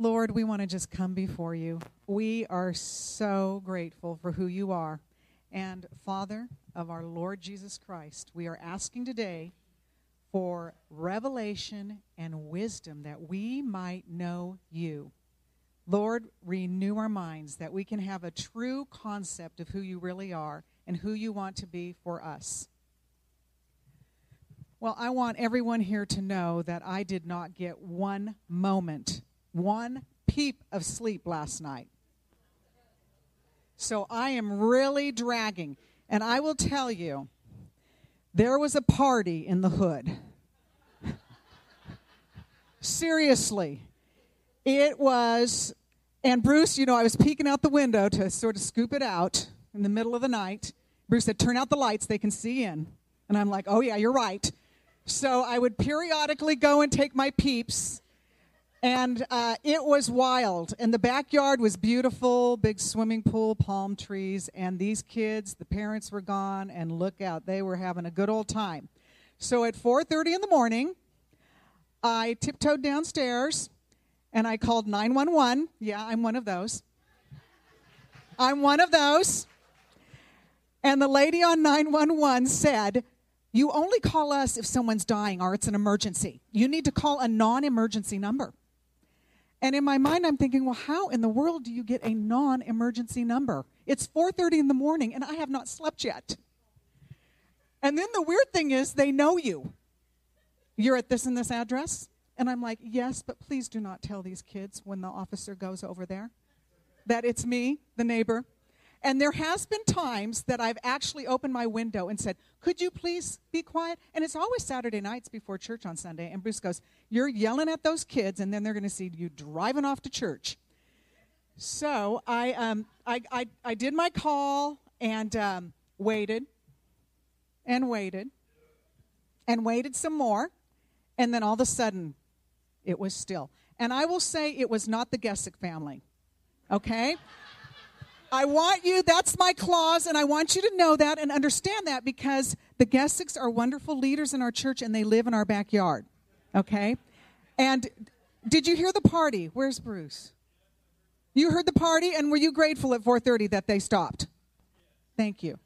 Lord, we want to just come before you. We are so grateful for who you are. And Father of our Lord Jesus Christ, we are asking today for revelation and wisdom that we might know you. Lord, renew our minds that we can have a true concept of who you really are and who you want to be for us. Well, I want everyone here to know that I did not get one moment, one peep of sleep last night. So I am really dragging. And I will tell you, there was a party in the hood. Seriously. It was, and Bruce, you know, I was peeking out the window to sort of scoop it out in the middle of the night. Bruce said, Turn out the lights, they can see in. And I'm like, Oh, yeah, you're right. So I would periodically go and take my peeps. And uh, it was wild. And the backyard was beautiful big swimming pool, palm trees. And these kids, the parents were gone. And look out, they were having a good old time. So at 4.30 in the morning, I tiptoed downstairs and I called 911. Yeah, I'm one of those. I'm one of those. And the lady on 911 said, You only call us if someone's dying or it's an emergency. You need to call a non emergency number. And in my mind, I'm thinking, well, how in the world do you get a non-emergency number? It's 4:30 in the morning, and I have not slept yet. And then the weird thing is, they know you. You're at this and this address, and I'm like, yes, but please do not tell these kids when the officer goes over there that it's me, the neighbor. And there has been times that I've actually opened my window and said, "Could you please be quiet?" And it's always Saturday nights before church on Sunday. And Bruce goes, "You're yelling at those kids, and then they're going to see you driving off to church." So I, um, I, I, I did my call and um, waited, and waited, and waited some more, and then all of a sudden, it was still. And I will say, it was not the Gessick family. Okay. I want you, that's my clause, and I want you to know that and understand that because the Gessicks are wonderful leaders in our church and they live in our backyard. Okay? And did you hear the party? Where's Bruce? You heard the party and were you grateful at 4:30 that they stopped? Thank you.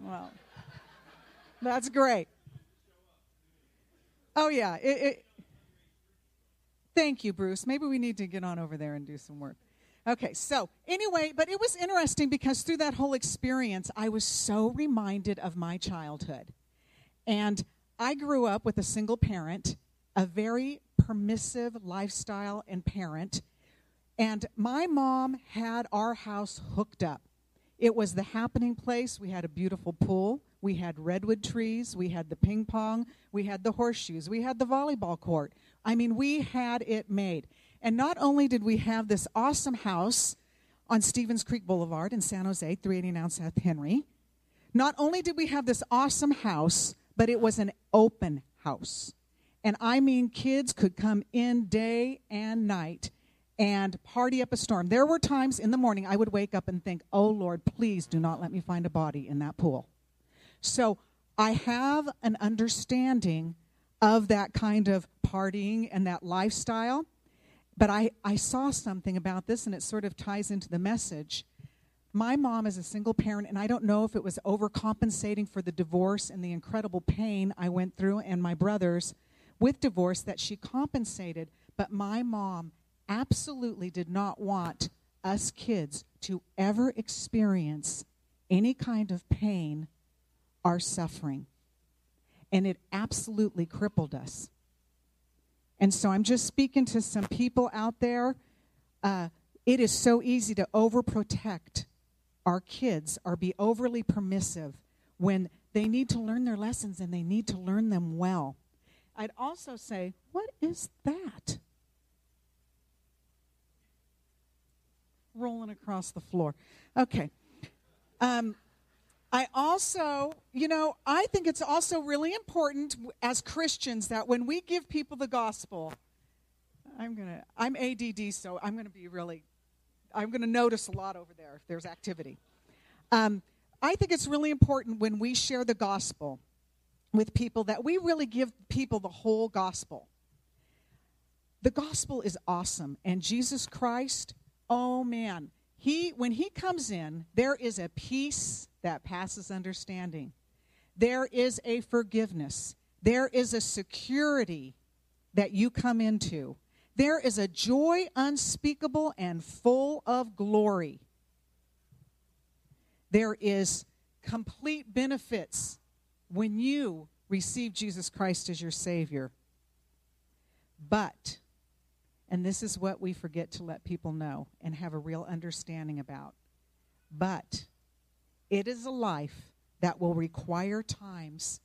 Well, that's great. Oh yeah, it, it, thank you, Bruce. Maybe we need to get on over there and do some work. Okay, so anyway, but it was interesting because through that whole experience, I was so reminded of my childhood. And I grew up with a single parent, a very permissive lifestyle and parent. And my mom had our house hooked up. It was the happening place. We had a beautiful pool. We had redwood trees. We had the ping pong. We had the horseshoes. We had the volleyball court. I mean, we had it made. And not only did we have this awesome house on Stevens Creek Boulevard in San Jose, 389 South Henry, not only did we have this awesome house, but it was an open house. And I mean, kids could come in day and night and party up a storm. There were times in the morning I would wake up and think, oh Lord, please do not let me find a body in that pool. So I have an understanding of that kind of partying and that lifestyle. But I, I saw something about this, and it sort of ties into the message. My mom is a single parent, and I don't know if it was overcompensating for the divorce and the incredible pain I went through, and my brothers with divorce, that she compensated. But my mom absolutely did not want us kids to ever experience any kind of pain or suffering. And it absolutely crippled us. And so I'm just speaking to some people out there. Uh, it is so easy to overprotect our kids or be overly permissive when they need to learn their lessons and they need to learn them well. I'd also say, what is that? Rolling across the floor. Okay. Um, I also, you know, I think it's also really important as Christians that when we give people the gospel, I'm going to, I'm ADD, so I'm going to be really, I'm going to notice a lot over there if there's activity. Um, I think it's really important when we share the gospel with people that we really give people the whole gospel. the gospel is awesome. And Jesus Christ, oh man, he when he comes in, there is a peace that passes understanding. There is a forgiveness. There is a security that you come into. There is a joy unspeakable and full of glory. There is complete benefits when you receive Jesus Christ as your Savior. But, and this is what we forget to let people know and have a real understanding about, but it is a life that will require times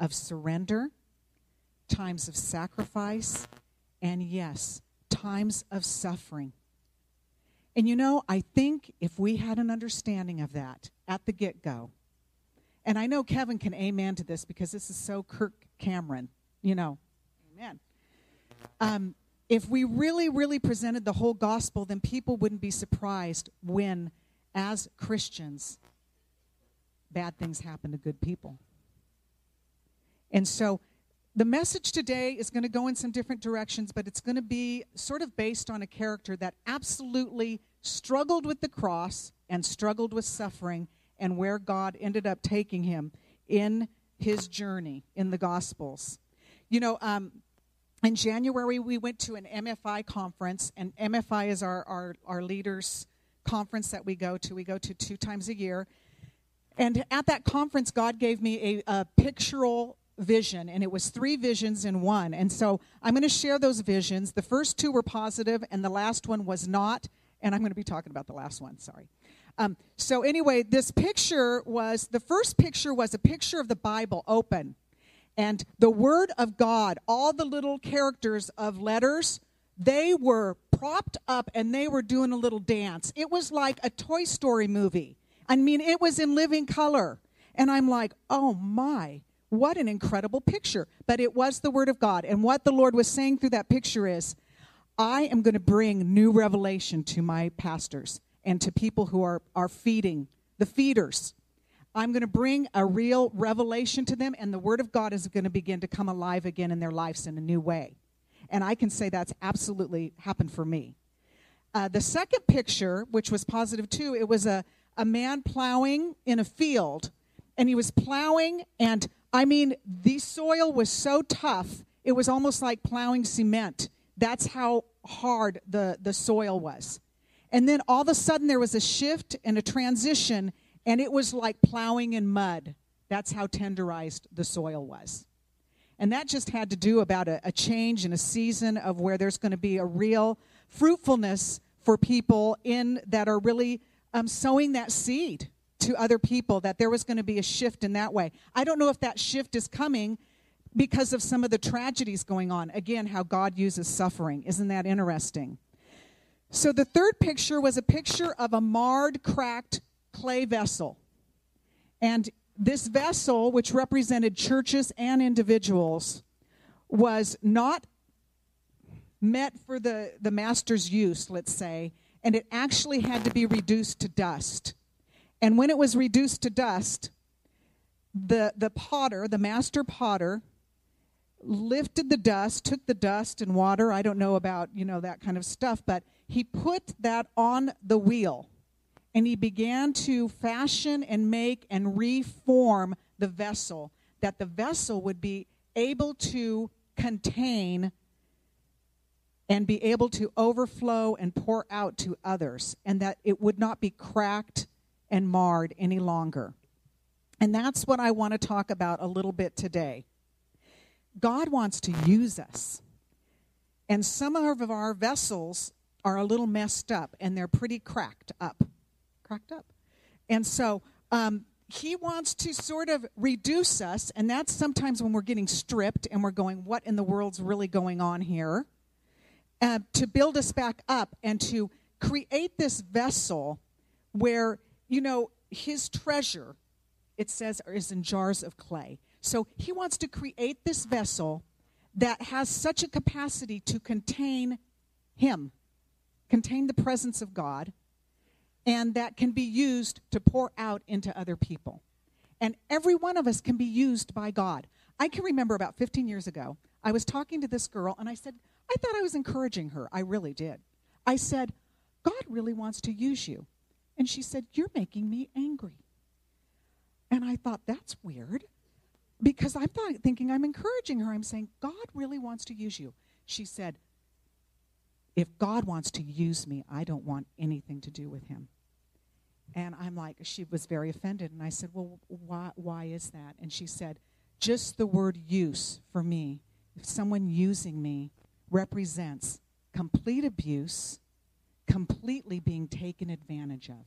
of surrender, times of sacrifice, and yes, times of suffering. And you know, I think if we had an understanding of that at the get go, and I know Kevin can amen to this because this is so Kirk Cameron, you know, amen. Um, if we really, really presented the whole gospel, then people wouldn't be surprised when, as Christians, bad things happen to good people. And so the message today is going to go in some different directions, but it's going to be sort of based on a character that absolutely struggled with the cross and struggled with suffering and where God ended up taking him in his journey in the Gospels. You know, um, in January, we went to an MFI conference, and MFI is our, our, our leaders' conference that we go to. We go to two times a year. And at that conference, God gave me a, a pictorial vision, and it was three visions in one. And so I'm going to share those visions. The first two were positive, and the last one was not. And I'm going to be talking about the last one, sorry. Um, so, anyway, this picture was the first picture was a picture of the Bible open. And the Word of God, all the little characters of letters, they were propped up and they were doing a little dance. It was like a Toy Story movie. I mean, it was in living color. And I'm like, oh my, what an incredible picture. But it was the Word of God. And what the Lord was saying through that picture is, I am going to bring new revelation to my pastors and to people who are, are feeding, the feeders. I'm going to bring a real revelation to them, and the Word of God is going to begin to come alive again in their lives in a new way. And I can say that's absolutely happened for me. Uh, the second picture, which was positive too, it was a, a man plowing in a field, and he was plowing, and I mean, the soil was so tough, it was almost like plowing cement. That's how hard the, the soil was. And then all of a sudden there was a shift and a transition, and it was like plowing in mud. That's how tenderized the soil was. And that just had to do about a, a change in a season of where there's going to be a real fruitfulness for people in that are really um, sowing that seed to other people, that there was going to be a shift in that way. I don't know if that shift is coming because of some of the tragedies going on. Again, how God uses suffering. Isn't that interesting? So the third picture was a picture of a marred, cracked clay vessel. And this vessel, which represented churches and individuals, was not meant for the, the master's use, let's say, and it actually had to be reduced to dust. And when it was reduced to dust, the, the potter, the master potter, lifted the dust, took the dust and water. I don't know about, you know, that kind of stuff, but he put that on the wheel and he began to fashion and make and reform the vessel that the vessel would be able to contain and be able to overflow and pour out to others and that it would not be cracked and marred any longer. And that's what I want to talk about a little bit today. God wants to use us. And some of our vessels are a little messed up and they're pretty cracked up. Cracked up. And so um, he wants to sort of reduce us, and that's sometimes when we're getting stripped and we're going, What in the world's really going on here? Uh, to build us back up and to create this vessel where, you know, his treasure, it says, is in jars of clay. So he wants to create this vessel that has such a capacity to contain him contain the presence of God and that can be used to pour out into other people. And every one of us can be used by God. I can remember about 15 years ago, I was talking to this girl and I said, I thought I was encouraging her. I really did. I said, God really wants to use you. And she said, You're making me angry. And I thought, That's weird because I'm thinking I'm encouraging her. I'm saying, God really wants to use you. She said, If God wants to use me, I don't want anything to do with him. And I'm like, she was very offended. And I said, Well, why, why is that? And she said, Just the word use for me, if someone using me represents complete abuse, completely being taken advantage of.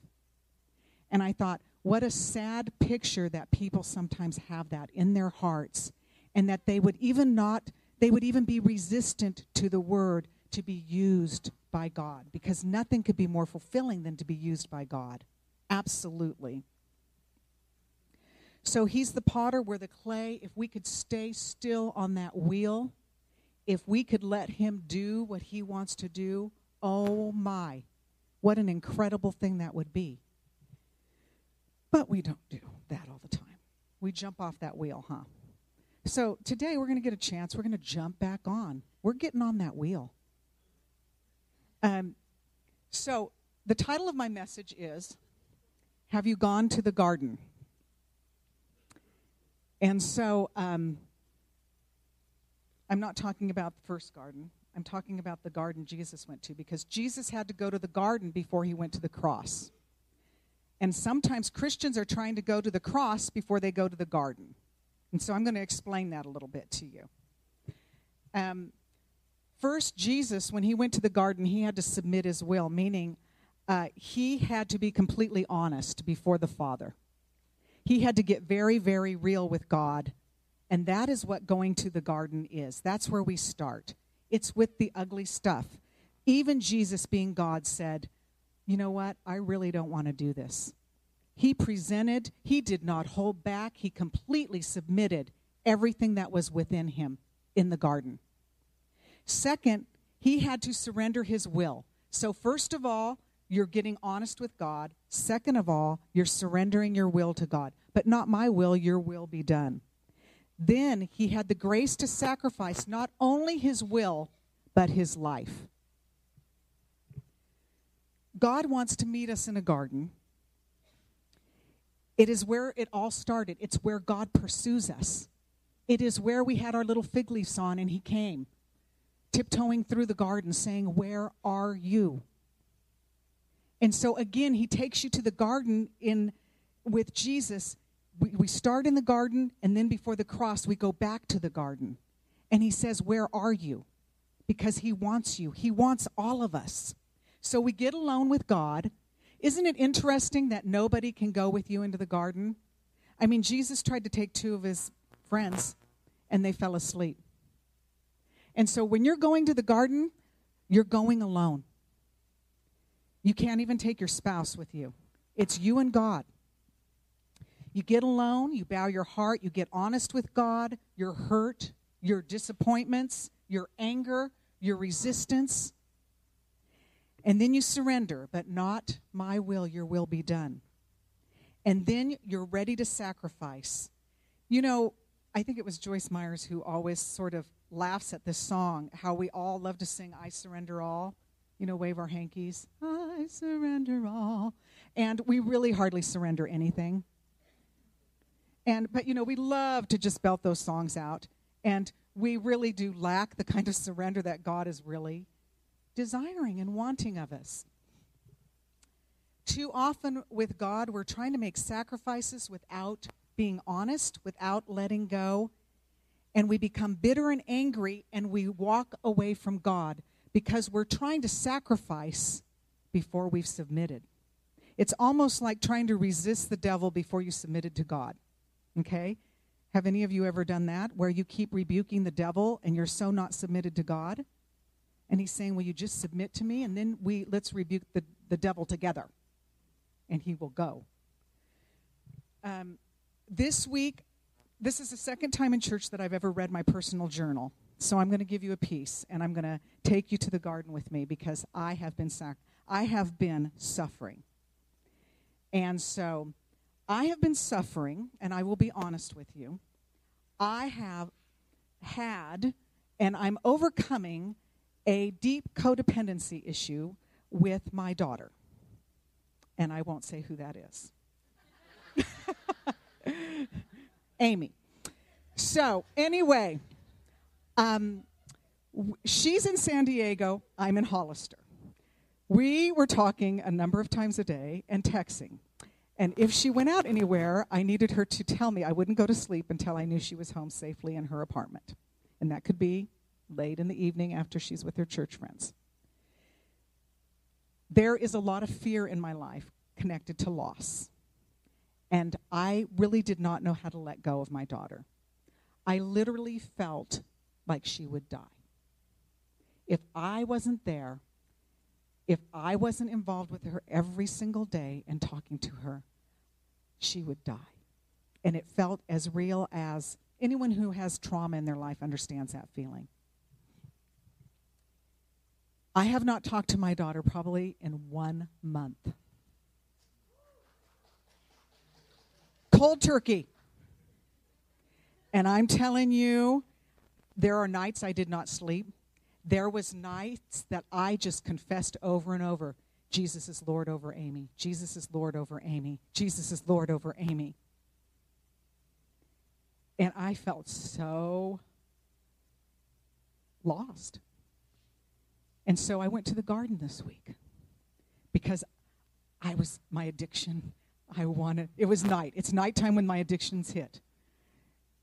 And I thought, what a sad picture that people sometimes have that in their hearts, and that they would even not, they would even be resistant to the word to be used by God, because nothing could be more fulfilling than to be used by God. Absolutely. So he's the potter, we're the clay. If we could stay still on that wheel, if we could let him do what he wants to do, oh my, what an incredible thing that would be. But we don't do that all the time. We jump off that wheel, huh? So today we're going to get a chance. We're going to jump back on. We're getting on that wheel. Um, so the title of my message is Have You Gone to the Garden? And so um, I'm not talking about the first garden. I'm talking about the garden Jesus went to because Jesus had to go to the garden before he went to the cross. And sometimes Christians are trying to go to the cross before they go to the garden. And so I'm going to explain that a little bit to you. Um, first, Jesus, when he went to the garden, he had to submit his will, meaning uh, he had to be completely honest before the Father. He had to get very, very real with God. And that is what going to the garden is. That's where we start. It's with the ugly stuff. Even Jesus, being God, said, You know what? I really don't want to do this. He presented, he did not hold back, he completely submitted everything that was within him in the garden. Second, he had to surrender his will. So, first of all, you're getting honest with God. Second of all, you're surrendering your will to God. But not my will, your will be done. Then he had the grace to sacrifice not only his will, but his life. God wants to meet us in a garden. It is where it all started. It's where God pursues us. It is where we had our little fig leaves on and he came, tiptoeing through the garden, saying, Where are you? And so again, he takes you to the garden in with Jesus we, we start in the garden, and then before the cross, we go back to the garden. And he says, Where are you? Because he wants you, he wants all of us. So we get alone with God. Isn't it interesting that nobody can go with you into the garden? I mean, Jesus tried to take two of his friends, and they fell asleep. And so when you're going to the garden, you're going alone. You can't even take your spouse with you. It's you and God. You get alone, you bow your heart, you get honest with God, your hurt, your disappointments, your anger, your resistance. And then you surrender, but not my will, your will be done. And then you're ready to sacrifice. You know, I think it was Joyce Myers who always sort of laughs at this song, how we all love to sing, I surrender all. You know, wave our hankies, surrender all. And we really hardly surrender anything. And but you know, we love to just belt those songs out. And we really do lack the kind of surrender that God is really desiring and wanting of us. Too often with God, we're trying to make sacrifices without being honest, without letting go. And we become bitter and angry and we walk away from God because we're trying to sacrifice before we've submitted. It's almost like trying to resist the devil before you submitted to God. Okay? Have any of you ever done that where you keep rebuking the devil and you're so not submitted to God? And he's saying, Will you just submit to me? And then we let's rebuke the, the devil together. And he will go. Um, this week, this is the second time in church that I've ever read my personal journal. So I'm going to give you a piece and I'm going to take you to the garden with me because I have been sac- I have been suffering. And so I have been suffering, and I will be honest with you. I have had, and I'm overcoming a deep codependency issue with my daughter. And I won't say who that is. Amy. So, anyway, um, she's in San Diego, I'm in Hollister. We were talking a number of times a day and texting. And if she went out anywhere, I needed her to tell me. I wouldn't go to sleep until I knew she was home safely in her apartment. And that could be late in the evening after she's with her church friends. There is a lot of fear in my life connected to loss. And I really did not know how to let go of my daughter. I literally felt like she would die. If I wasn't there, if I wasn't involved with her every single day and talking to her, she would die. And it felt as real as anyone who has trauma in their life understands that feeling. I have not talked to my daughter probably in one month. Cold turkey. And I'm telling you, there are nights I did not sleep. There was nights that I just confessed over and over, Jesus is Lord over Amy. Jesus is Lord over Amy. Jesus is Lord over Amy. And I felt so lost. And so I went to the garden this week because I was my addiction. I wanted it was night. It's nighttime when my addictions hit.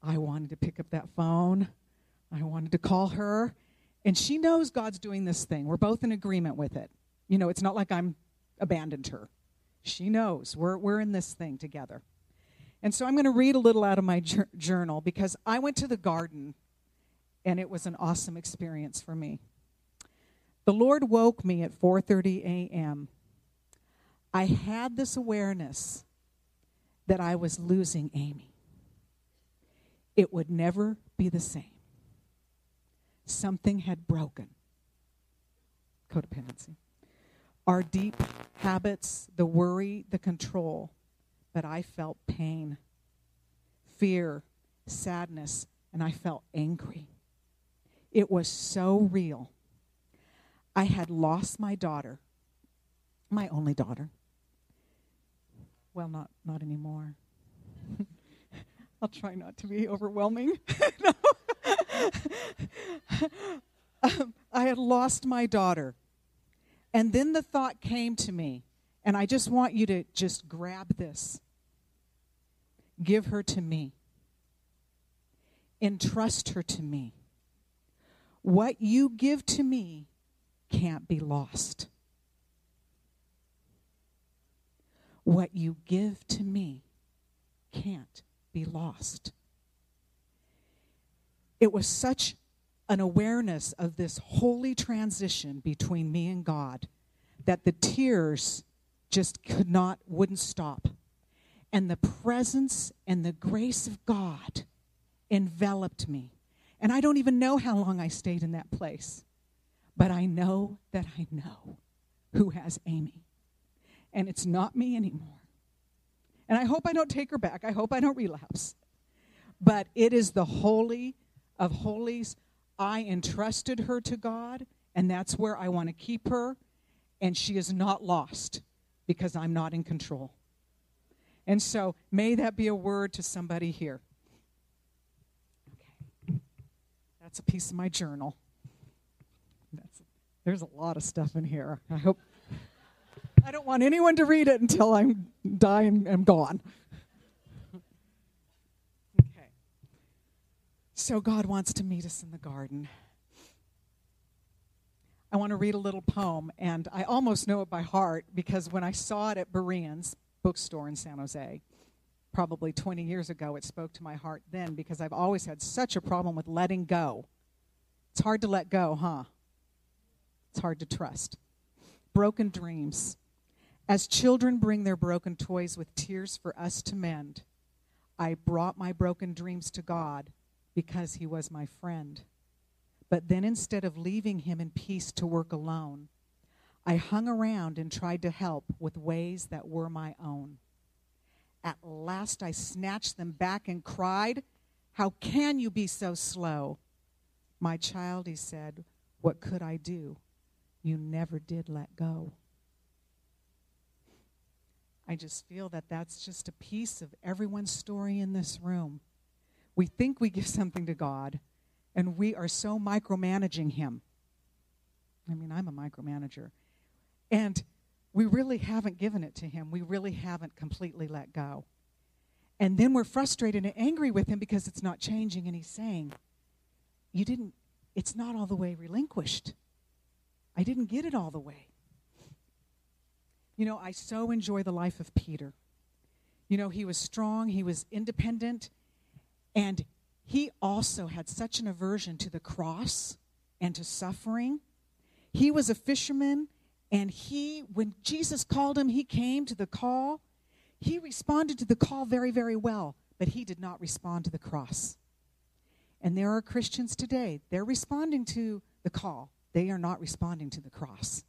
I wanted to pick up that phone. I wanted to call her. And she knows God's doing this thing. We're both in agreement with it. You know, it's not like I'm abandoned her. She knows we're, we're in this thing together. And so I'm going to read a little out of my journal because I went to the garden and it was an awesome experience for me. The Lord woke me at 4:30 a.m. I had this awareness that I was losing Amy. It would never be the same. Something had broken. Codependency. Our deep habits, the worry, the control, but I felt pain, fear, sadness, and I felt angry. It was so real. I had lost my daughter, my only daughter. Well, not, not anymore. I'll try not to be overwhelming. um, I had lost my daughter. And then the thought came to me, and I just want you to just grab this. Give her to me. Entrust her to me. What you give to me can't be lost. What you give to me can't be lost. It was such an awareness of this holy transition between me and God that the tears just could not, wouldn't stop. And the presence and the grace of God enveloped me. And I don't even know how long I stayed in that place. But I know that I know who has Amy. And it's not me anymore. And I hope I don't take her back. I hope I don't relapse. But it is the Holy of Holies. I entrusted her to God, and that's where I want to keep her. And she is not lost because I'm not in control. And so, may that be a word to somebody here. Okay. That's a piece of my journal. That's, there's a lot of stuff in here. I hope. I don't want anyone to read it until I'm dying and gone. okay. So God wants to meet us in the garden. I want to read a little poem, and I almost know it by heart because when I saw it at Bereans bookstore in San Jose, probably 20 years ago, it spoke to my heart then because I've always had such a problem with letting go. It's hard to let go, huh? It's hard to trust. Broken dreams. As children bring their broken toys with tears for us to mend, I brought my broken dreams to God because He was my friend. But then instead of leaving Him in peace to work alone, I hung around and tried to help with ways that were my own. At last I snatched them back and cried, How can you be so slow? My child, he said, What could I do? You never did let go. I just feel that that's just a piece of everyone's story in this room. We think we give something to God, and we are so micromanaging Him. I mean, I'm a micromanager. And we really haven't given it to Him. We really haven't completely let go. And then we're frustrated and angry with Him because it's not changing, and He's saying, You didn't, it's not all the way relinquished. I didn't get it all the way. You know, I so enjoy the life of Peter. You know, he was strong, he was independent, and he also had such an aversion to the cross and to suffering. He was a fisherman, and he, when Jesus called him, he came to the call. He responded to the call very, very well, but he did not respond to the cross. And there are Christians today, they're responding to the call, they are not responding to the cross.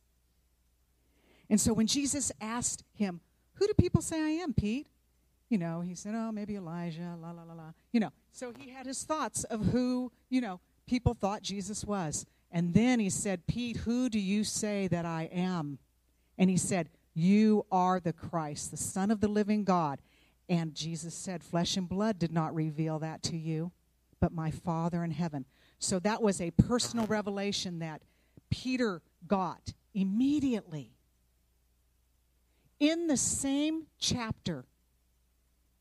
And so when Jesus asked him, Who do people say I am, Pete? You know, he said, Oh, maybe Elijah, la, la, la, la. You know, so he had his thoughts of who, you know, people thought Jesus was. And then he said, Pete, who do you say that I am? And he said, You are the Christ, the Son of the living God. And Jesus said, Flesh and blood did not reveal that to you, but my Father in heaven. So that was a personal revelation that Peter got immediately in the same chapter,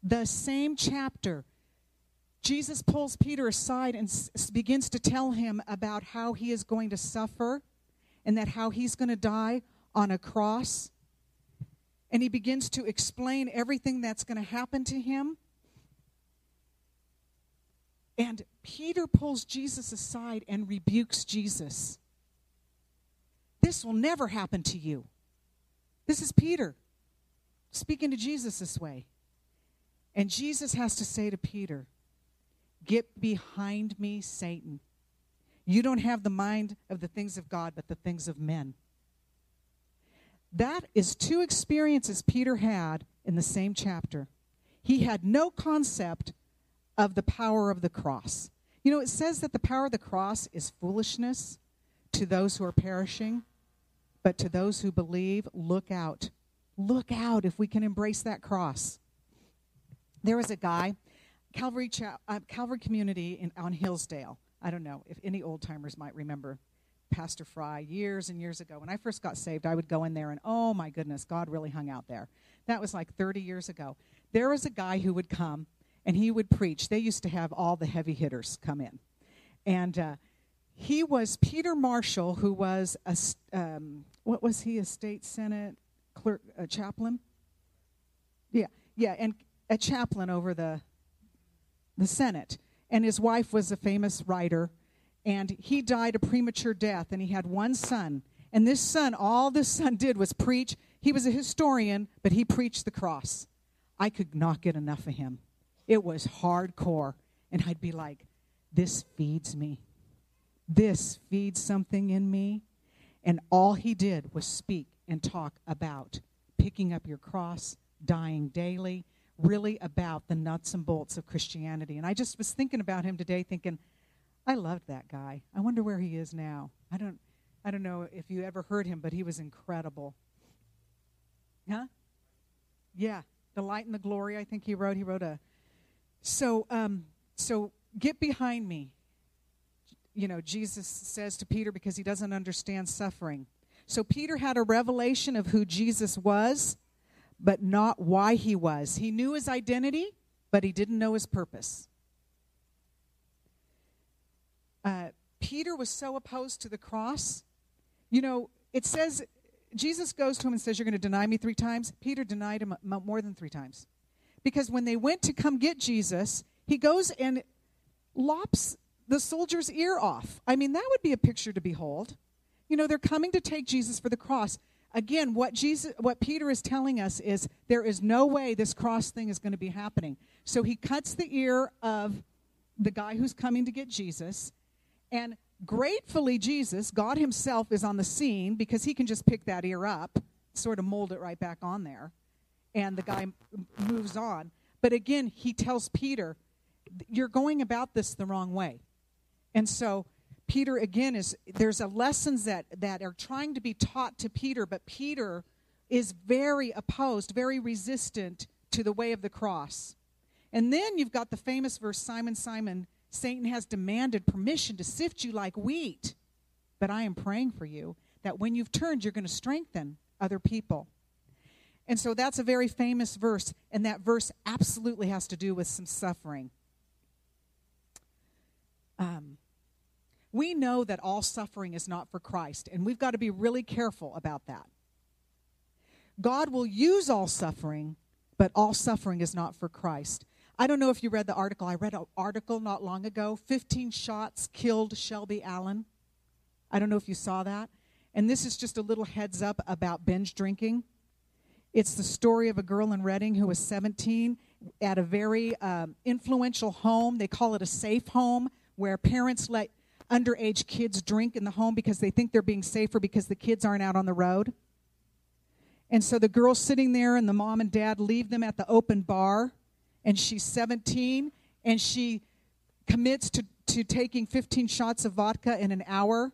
the same chapter, Jesus pulls Peter aside and s- begins to tell him about how he is going to suffer and that how he's going to die on a cross. And he begins to explain everything that's going to happen to him. And Peter pulls Jesus aside and rebukes Jesus. This will never happen to you. This is Peter speaking to Jesus this way. And Jesus has to say to Peter, Get behind me, Satan. You don't have the mind of the things of God, but the things of men. That is two experiences Peter had in the same chapter. He had no concept of the power of the cross. You know, it says that the power of the cross is foolishness to those who are perishing, but to those who believe, look out look out if we can embrace that cross. There was a guy, Calvary, Cha- uh, Calvary Community in, on Hillsdale. I don't know if any old timers might remember Pastor Fry years and years ago. When I first got saved, I would go in there and, oh my goodness, God really hung out there. That was like 30 years ago. There was a guy who would come and he would preach. They used to have all the heavy hitters come in. And uh, he was Peter Marshall, who was a, um, what was he, a state senate clerk, a chaplain. Yeah, yeah, and a chaplain over the the Senate. And his wife was a famous writer, and he died a premature death, and he had one son. And this son, all this son did was preach. He was a historian, but he preached the cross. I could not get enough of him. It was hardcore. And I'd be like, this feeds me. This feeds something in me. And all he did was speak and talk about picking up your cross, dying daily, really about the nuts and bolts of Christianity. And I just was thinking about him today, thinking, I loved that guy. I wonder where he is now. I don't, I don't know if you ever heard him, but he was incredible. Huh? Yeah, the light and the glory. I think he wrote. He wrote a. So, um, so get behind me. You know, Jesus says to Peter because he doesn't understand suffering. So Peter had a revelation of who Jesus was, but not why he was. He knew his identity, but he didn't know his purpose. Uh, Peter was so opposed to the cross. You know, it says, Jesus goes to him and says, You're going to deny me three times. Peter denied him more than three times. Because when they went to come get Jesus, he goes and lops the soldier's ear off. I mean, that would be a picture to behold. You know, they're coming to take Jesus for the cross. Again, what Jesus what Peter is telling us is there is no way this cross thing is going to be happening. So he cuts the ear of the guy who's coming to get Jesus and gratefully Jesus, God himself is on the scene because he can just pick that ear up, sort of mold it right back on there, and the guy moves on. But again, he tells Peter, you're going about this the wrong way. And so Peter again is there's a lessons that that are trying to be taught to Peter, but Peter is very opposed, very resistant to the way of the cross. And then you've got the famous verse Simon, Simon, Satan has demanded permission to sift you like wheat. But I am praying for you that when you've turned, you're going to strengthen other people. And so that's a very famous verse, and that verse absolutely has to do with some suffering. Um, we know that all suffering is not for Christ, and we've got to be really careful about that. God will use all suffering, but all suffering is not for Christ. I don't know if you read the article. I read an article not long ago 15 shots killed Shelby Allen. I don't know if you saw that. And this is just a little heads up about binge drinking. It's the story of a girl in Redding who was 17 at a very um, influential home. They call it a safe home where parents let underage kids drink in the home because they think they're being safer because the kids aren't out on the road. And so the girl's sitting there, and the mom and dad leave them at the open bar, and she's 17, and she commits to, to taking 15 shots of vodka in an hour,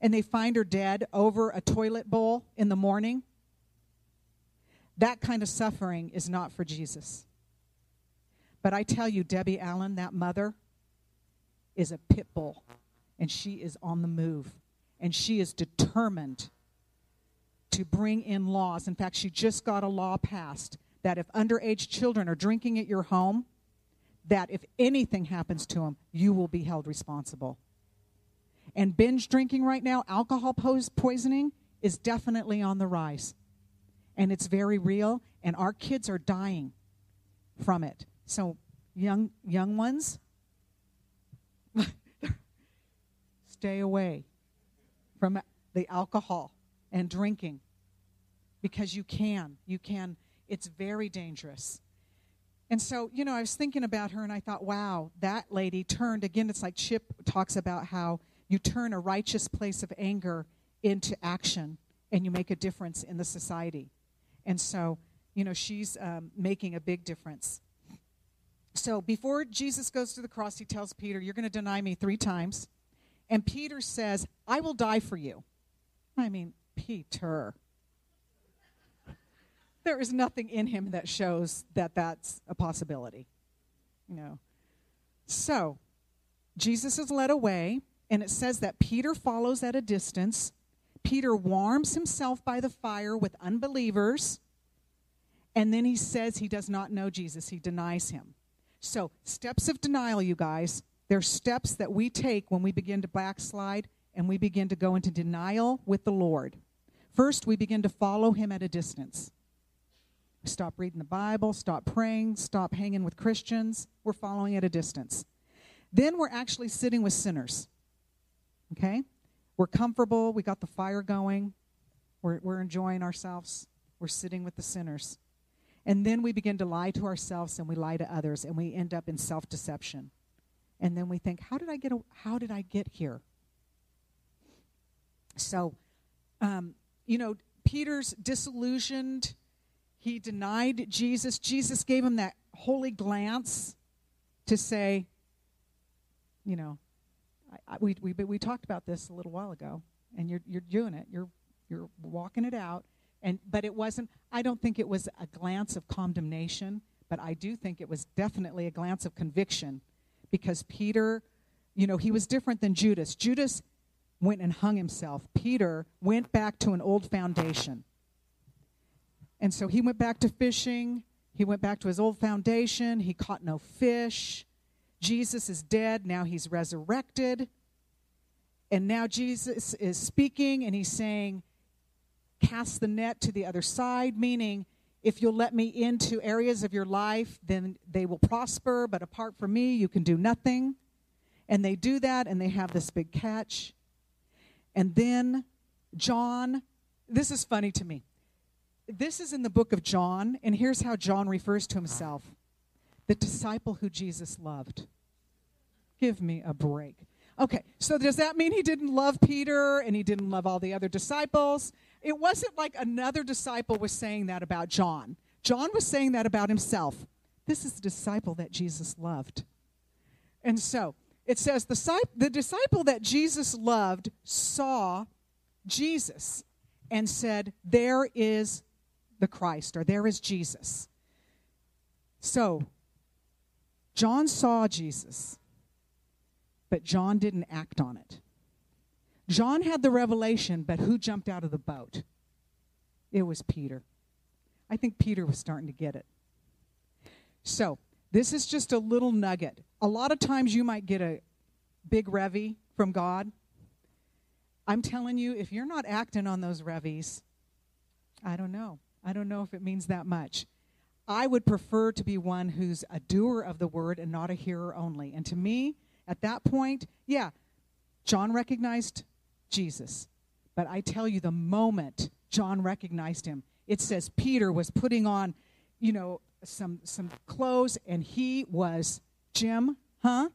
and they find her dead over a toilet bowl in the morning. That kind of suffering is not for Jesus. But I tell you, Debbie Allen, that mother, is a pit bull, and she is on the move, and she is determined to bring in laws. In fact, she just got a law passed that if underage children are drinking at your home, that if anything happens to them, you will be held responsible. And binge drinking right now, alcohol poisoning, is definitely on the rise. And it's very real, and our kids are dying from it. So, young, young ones, stay away from the alcohol and drinking because you can. You can. It's very dangerous. And so, you know, I was thinking about her and I thought, wow, that lady turned, again, it's like Chip talks about how you turn a righteous place of anger into action and you make a difference in the society. And so, you know, she's um, making a big difference. So before Jesus goes to the cross, he tells Peter, You're going to deny me three times. And Peter says, I will die for you. I mean, Peter. There is nothing in him that shows that that's a possibility. You know. So, Jesus is led away, and it says that Peter follows at a distance. Peter warms himself by the fire with unbelievers, and then he says he does not know Jesus. He denies him. So, steps of denial, you guys. They're steps that we take when we begin to backslide and we begin to go into denial with the Lord. First, we begin to follow him at a distance. Stop reading the Bible, stop praying, stop hanging with Christians. We're following at a distance. Then we're actually sitting with sinners. Okay? We're comfortable, we got the fire going, we're, we're enjoying ourselves, we're sitting with the sinners. And then we begin to lie to ourselves and we lie to others and we end up in self deception. And then we think, how did I get, a, how did I get here? So, um, you know, Peter's disillusioned. He denied Jesus. Jesus gave him that holy glance to say, you know, I, I, we, we, we talked about this a little while ago, and you're, you're doing it. You're, you're walking it out. And, but it wasn't, I don't think it was a glance of condemnation, but I do think it was definitely a glance of conviction because Peter, you know, he was different than Judas. Judas went and hung himself. Peter went back to an old foundation. And so he went back to fishing. He went back to his old foundation. He caught no fish. Jesus is dead. Now he's resurrected. And now Jesus is speaking and he's saying, Cast the net to the other side, meaning, if you'll let me into areas of your life, then they will prosper. But apart from me, you can do nothing. And they do that and they have this big catch. And then John, this is funny to me. This is in the book of John, and here's how John refers to himself the disciple who Jesus loved. Give me a break. Okay, so does that mean he didn't love Peter and he didn't love all the other disciples? It wasn't like another disciple was saying that about John. John was saying that about himself. This is the disciple that Jesus loved. And so, it says the, disciple that Jesus loved saw Jesus and said, There is the Christ, or there is Jesus. So, John saw Jesus, but John didn't act on it. John had the revelation, but who jumped out of the boat? It was Peter. I think Peter was starting to get it. So, this is just a little nugget. A lot of times you might get a big revy from God. I'm telling you, if you're not acting on those revies, I don't know. I don't know if it means that much. I would prefer to be one who's a doer of the word and not a hearer only. And to me, at that point, yeah, John recognized Jesus. But I tell you, the moment John recognized him, it says Peter was putting on, you know, some some clothes, and he was Jim, huh?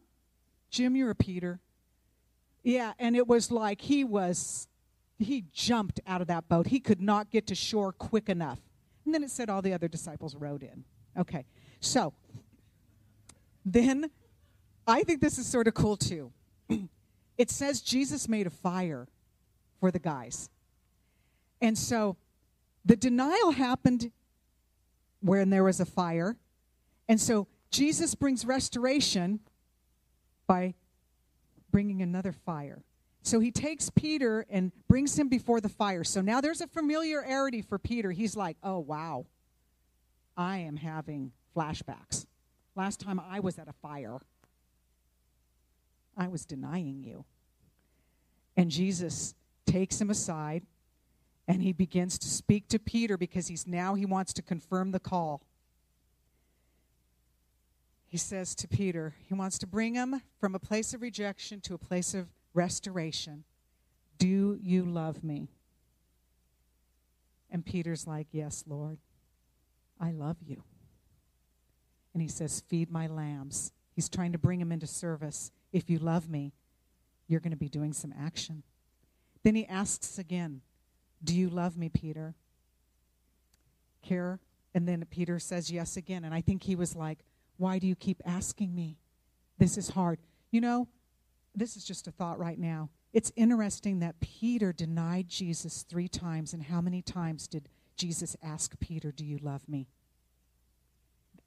Jim, you're a Peter. Yeah, and it was like he was he jumped out of that boat. He could not get to shore quick enough. And then it said all the other disciples rowed in. Okay. So then I think this is sort of cool too. it says Jesus made a fire for the guys. And so the denial happened when there was a fire. And so Jesus brings restoration by bringing another fire. So he takes Peter and brings him before the fire. So now there's a familiarity for Peter. He's like, oh, wow, I am having flashbacks. Last time I was at a fire, I was denying you. And Jesus takes him aside and he begins to speak to Peter because he's now he wants to confirm the call. He says to Peter, he wants to bring him from a place of rejection to a place of restoration. Do you love me? And Peter's like, Yes, Lord, I love you. And he says, Feed my lambs. He's trying to bring him into service. If you love me, you're going to be doing some action. Then he asks again, Do you love me, Peter? Care? And then Peter says yes again. And I think he was like, Why do you keep asking me? This is hard. You know, this is just a thought right now. It's interesting that Peter denied Jesus three times. And how many times did Jesus ask Peter, Do you love me?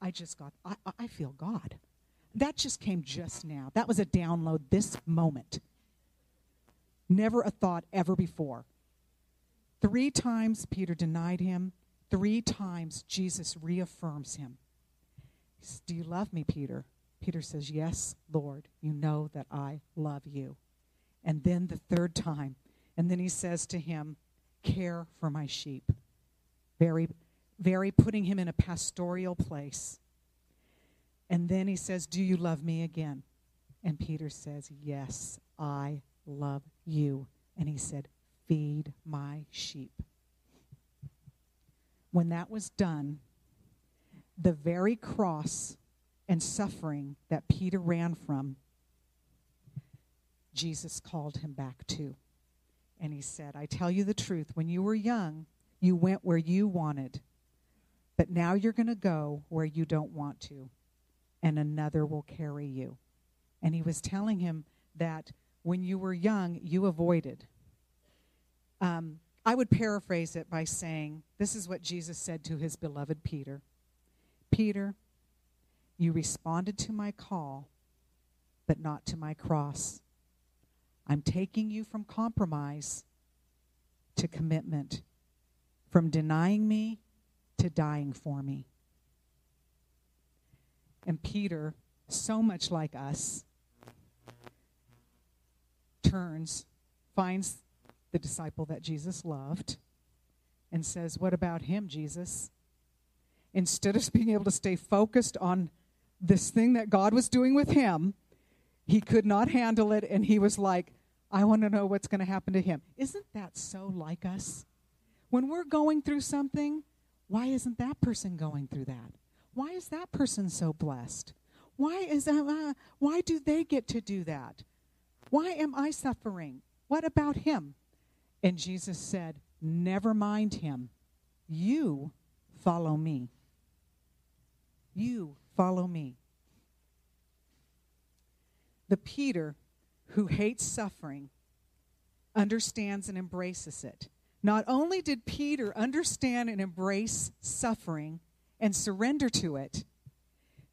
I just got, I, I feel God. That just came just now. That was a download this moment. Never a thought ever before. Three times Peter denied him. Three times Jesus reaffirms him. He says, Do you love me, Peter? Peter says, Yes, Lord, you know that I love you. And then the third time, and then he says to him, Care for my sheep. Very, very putting him in a pastoral place. And then he says, Do you love me again? And Peter says, Yes, I love you. And he said, Feed my sheep. When that was done, the very cross and suffering that Peter ran from, Jesus called him back to. And he said, I tell you the truth, when you were young, you went where you wanted, but now you're going to go where you don't want to, and another will carry you. And he was telling him that when you were young, you avoided. Um, I would paraphrase it by saying, This is what Jesus said to his beloved Peter Peter, you responded to my call, but not to my cross. I'm taking you from compromise to commitment, from denying me to dying for me. And Peter, so much like us, turns, finds the disciple that Jesus loved, and says, What about him, Jesus? Instead of being able to stay focused on this thing that God was doing with him, he could not handle it, and he was like, I want to know what's going to happen to him. Isn't that so like us? When we're going through something, why isn't that person going through that? Why is that person so blessed? Why is that, uh, why do they get to do that? Why am I suffering? What about him? And Jesus said, Never mind him. You follow me. You follow me. The Peter who hates suffering understands and embraces it. Not only did Peter understand and embrace suffering and surrender to it,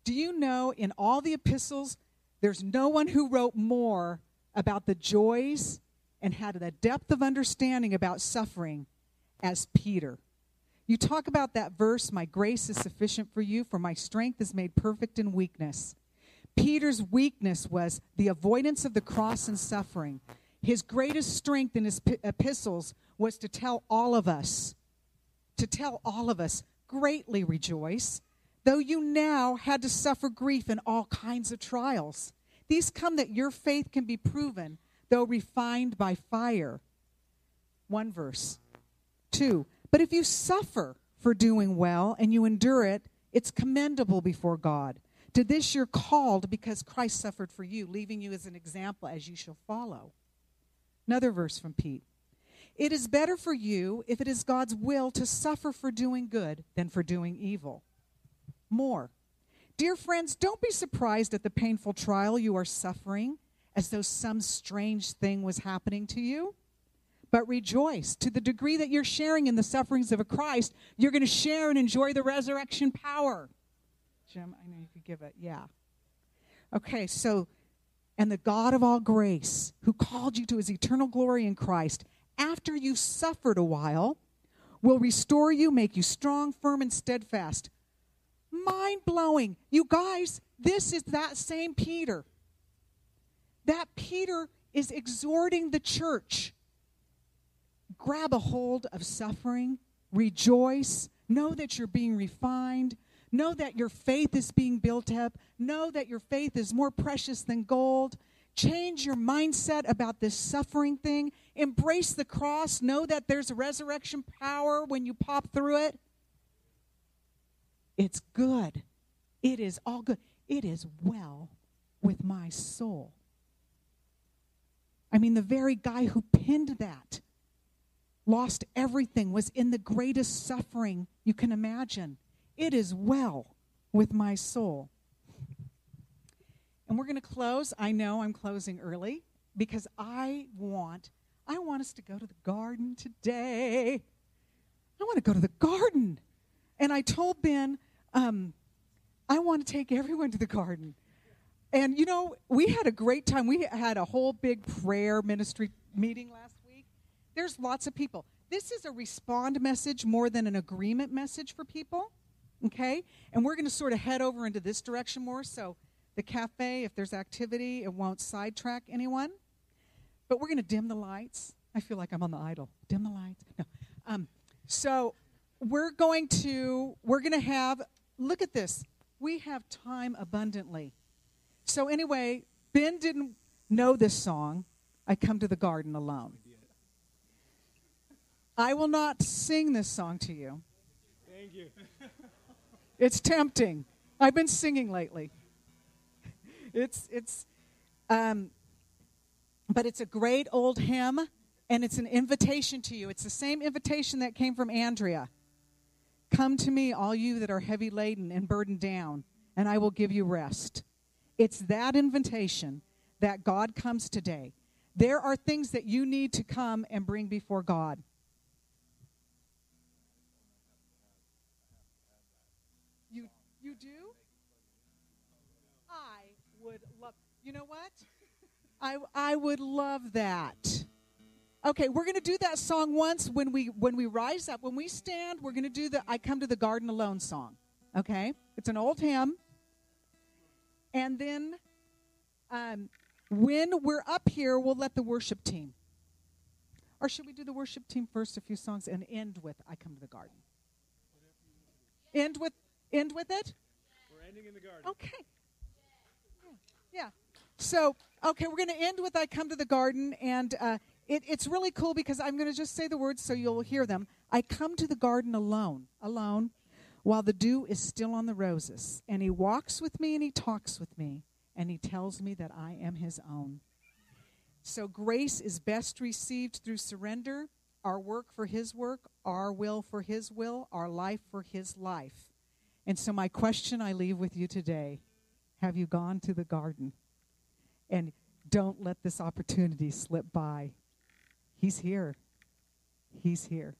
do you know in all the epistles, there's no one who wrote more about the joys and had the depth of understanding about suffering as Peter. You talk about that verse, My grace is sufficient for you, for my strength is made perfect in weakness. Peter's weakness was the avoidance of the cross and suffering. His greatest strength in his epistles was to tell all of us, to tell all of us, greatly rejoice, though you now had to suffer grief in all kinds of trials. These come that your faith can be proven, though refined by fire. One verse. Two, but if you suffer for doing well and you endure it, it's commendable before God. To this you're called because Christ suffered for you, leaving you as an example as you shall follow. Another verse from Pete. It is better for you, if it is God's will, to suffer for doing good than for doing evil. More. Dear friends, don't be surprised at the painful trial you are suffering as though some strange thing was happening to you. But rejoice. To the degree that you're sharing in the sufferings of a Christ, you're going to share and enjoy the resurrection power. Jim, I know you could give it. Yeah. Okay, so and the God of all grace, who called you to his eternal glory in Christ, after you've suffered a while, will restore you, make you strong, firm, and steadfast. Mind blowing. You guys, this is that same Peter. That Peter is exhorting the church grab a hold of suffering, rejoice, know that you're being refined, Know that your faith is being built up. Know that your faith is more precious than gold. Change your mindset about this suffering thing. Embrace the cross. Know that there's a resurrection power when you pop through it. It's good. It is all good. It is well with my soul. I mean, the very guy who pinned that lost everything, was in the greatest suffering you can imagine. It is well with my soul. And we're going to close. I know I'm closing early because I want I want us to go to the garden today. I want to go to the garden. And I told Ben, um, I want to take everyone to the garden. And you know, we had a great time. We had a whole big prayer ministry meeting last week. There's lots of people. This is a respond message more than an agreement message for people. Okay? And we're going to sort of head over into this direction more. So, the cafe, if there's activity, it won't sidetrack anyone. But we're going to dim the lights. I feel like I'm on the idol. Dim the lights. No. Um, so, we're going to we're going to have look at this. We have time abundantly. So anyway, Ben didn't know this song. I come to the garden alone. I will not sing this song to you. Thank you. It's tempting. I've been singing lately. It's it's um but it's a great old hymn and it's an invitation to you. It's the same invitation that came from Andrea. Come to me, all you that are heavy laden and burdened down, and I will give you rest. It's that invitation that God comes today. There are things that you need to come and bring before God. You you do? I would love. You know what? I I would love that. Okay, we're going to do that song once when we when we rise up. When we stand, we're going to do the I come to the garden alone song. Okay? It's an old hymn. And then um, when we're up here, we'll let the worship team. Or should we do the worship team first, a few songs, and end with I Come to the Garden? End with end with it? We're ending in the garden. Okay. Yeah. yeah. So, okay, we're going to end with I Come to the Garden. And uh, it, it's really cool because I'm going to just say the words so you'll hear them. I come to the garden alone, alone, while the dew is still on the roses. And he walks with me and he talks with me. And he tells me that I am his own. So, grace is best received through surrender, our work for his work, our will for his will, our life for his life. And so, my question I leave with you today have you gone to the garden? And don't let this opportunity slip by. He's here. He's here.